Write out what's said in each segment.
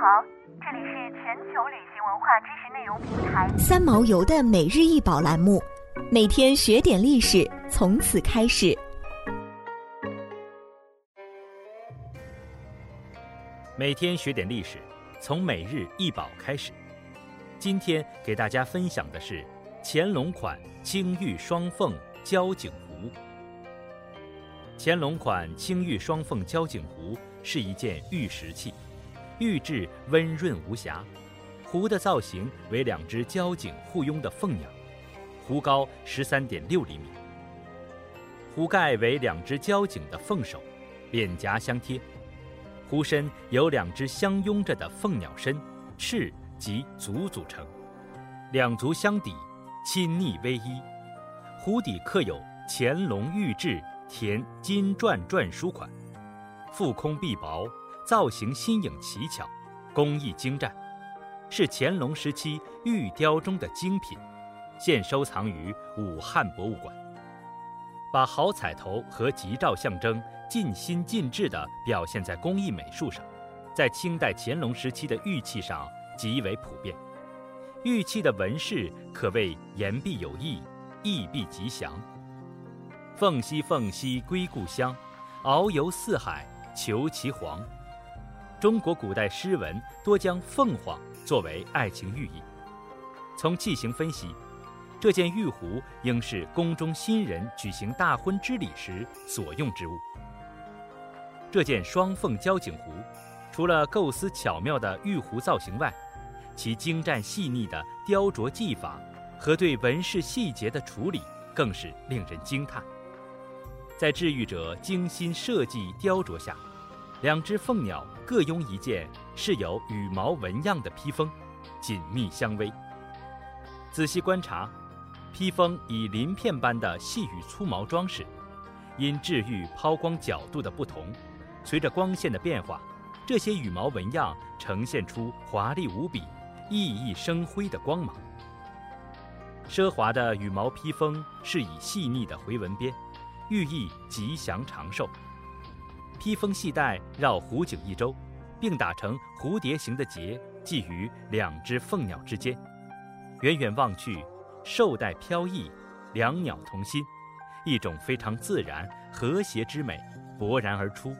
好，这里是全球旅行文化知识内容平台三毛游的每日一宝栏目，每天学点历史，从此开始。每天学点历史，从每日一宝开始。今天给大家分享的是乾隆款青玉双凤交颈壶。乾隆款青玉双凤交颈壶是一件玉石器，玉质温润无瑕，壶的造型为两只交颈互拥的凤鸟，壶高十三点六厘米，壶盖为两只交颈的凤首，脸颊相贴。壶身由两只相拥着的凤鸟身、翅及足组成，两足相抵，亲昵偎依。壶底刻有乾隆御制填金篆篆书款，腹空壁薄，造型新颖奇巧，工艺精湛，是乾隆时期玉雕中的精品，现收藏于武汉博物馆。把好彩头和吉兆象征尽心尽致地表现在工艺美术上，在清代乾隆时期的玉器上极为普遍。玉器的纹饰可谓言必有意，意必吉祥。凤兮凤兮归故乡，遨游四海求其凰。中国古代诗文多将凤凰作为爱情寓意。从器型分析。这件玉壶应是宫中新人举行大婚之礼时所用之物。这件双凤交颈壶，除了构思巧妙的玉壶造型外，其精湛细腻的雕琢技法和对纹饰细节的处理更是令人惊叹。在制玉者精心设计雕琢下，两只凤鸟各拥一件饰有羽毛纹样的披风，紧密相偎。仔细观察。披风以鳞片般的细羽粗毛装饰，因制玉抛光角度的不同，随着光线的变化，这些羽毛纹样呈现出华丽无比、熠熠生辉的光芒。奢华的羽毛披风是以细腻的回纹边，寓意吉祥长寿。披风系带绕壶颈一周，并打成蝴蝶形的结，系于两只凤鸟之间。远远望去。绶带飘逸，两鸟同心，一种非常自然和谐之美勃然而出，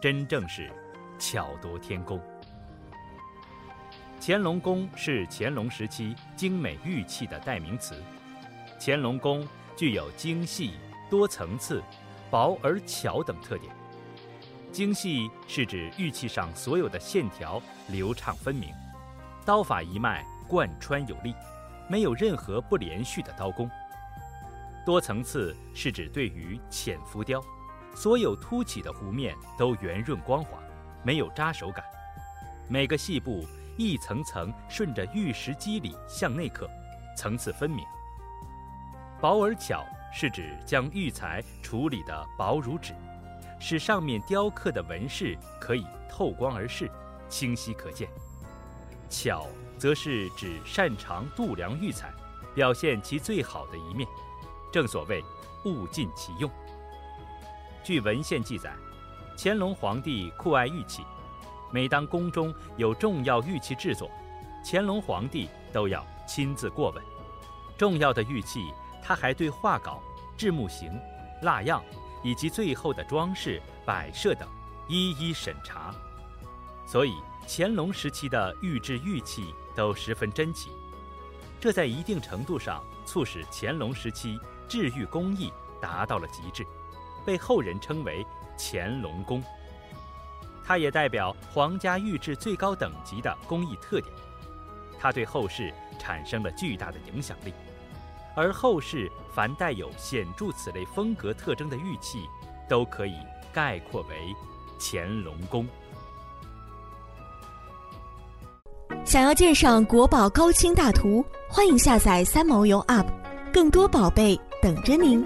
真正是巧夺天工。乾隆宫是乾隆时期精美玉器的代名词。乾隆宫具有精细、多层次、薄而巧等特点。精细是指玉器上所有的线条流畅分明，刀法一脉贯穿有力。没有任何不连续的刀工。多层次是指对于浅浮雕，所有凸起的弧面都圆润光滑，没有扎手感。每个细部一层层顺着玉石肌理向内刻，层次分明。薄而巧是指将玉材处理的薄如纸，使上面雕刻的纹饰可以透光而视，清晰可见。巧。则是指擅长度量玉材，表现其最好的一面。正所谓物尽其用。据文献记载，乾隆皇帝酷爱玉器，每当宫中有重要玉器制作，乾隆皇帝都要亲自过问。重要的玉器，他还对画稿、制木型、蜡样以及最后的装饰摆设等一一审查。所以，乾隆时期的玉制玉器。都十分珍奇，这在一定程度上促使乾隆时期制玉工艺达到了极致，被后人称为乾隆宫。它也代表皇家玉制最高等级的工艺特点，它对后世产生了巨大的影响力。而后世凡带有显著此类风格特征的玉器，都可以概括为乾隆宫。想要鉴赏国宝高清大图，欢迎下载三毛游 App，更多宝贝等着您。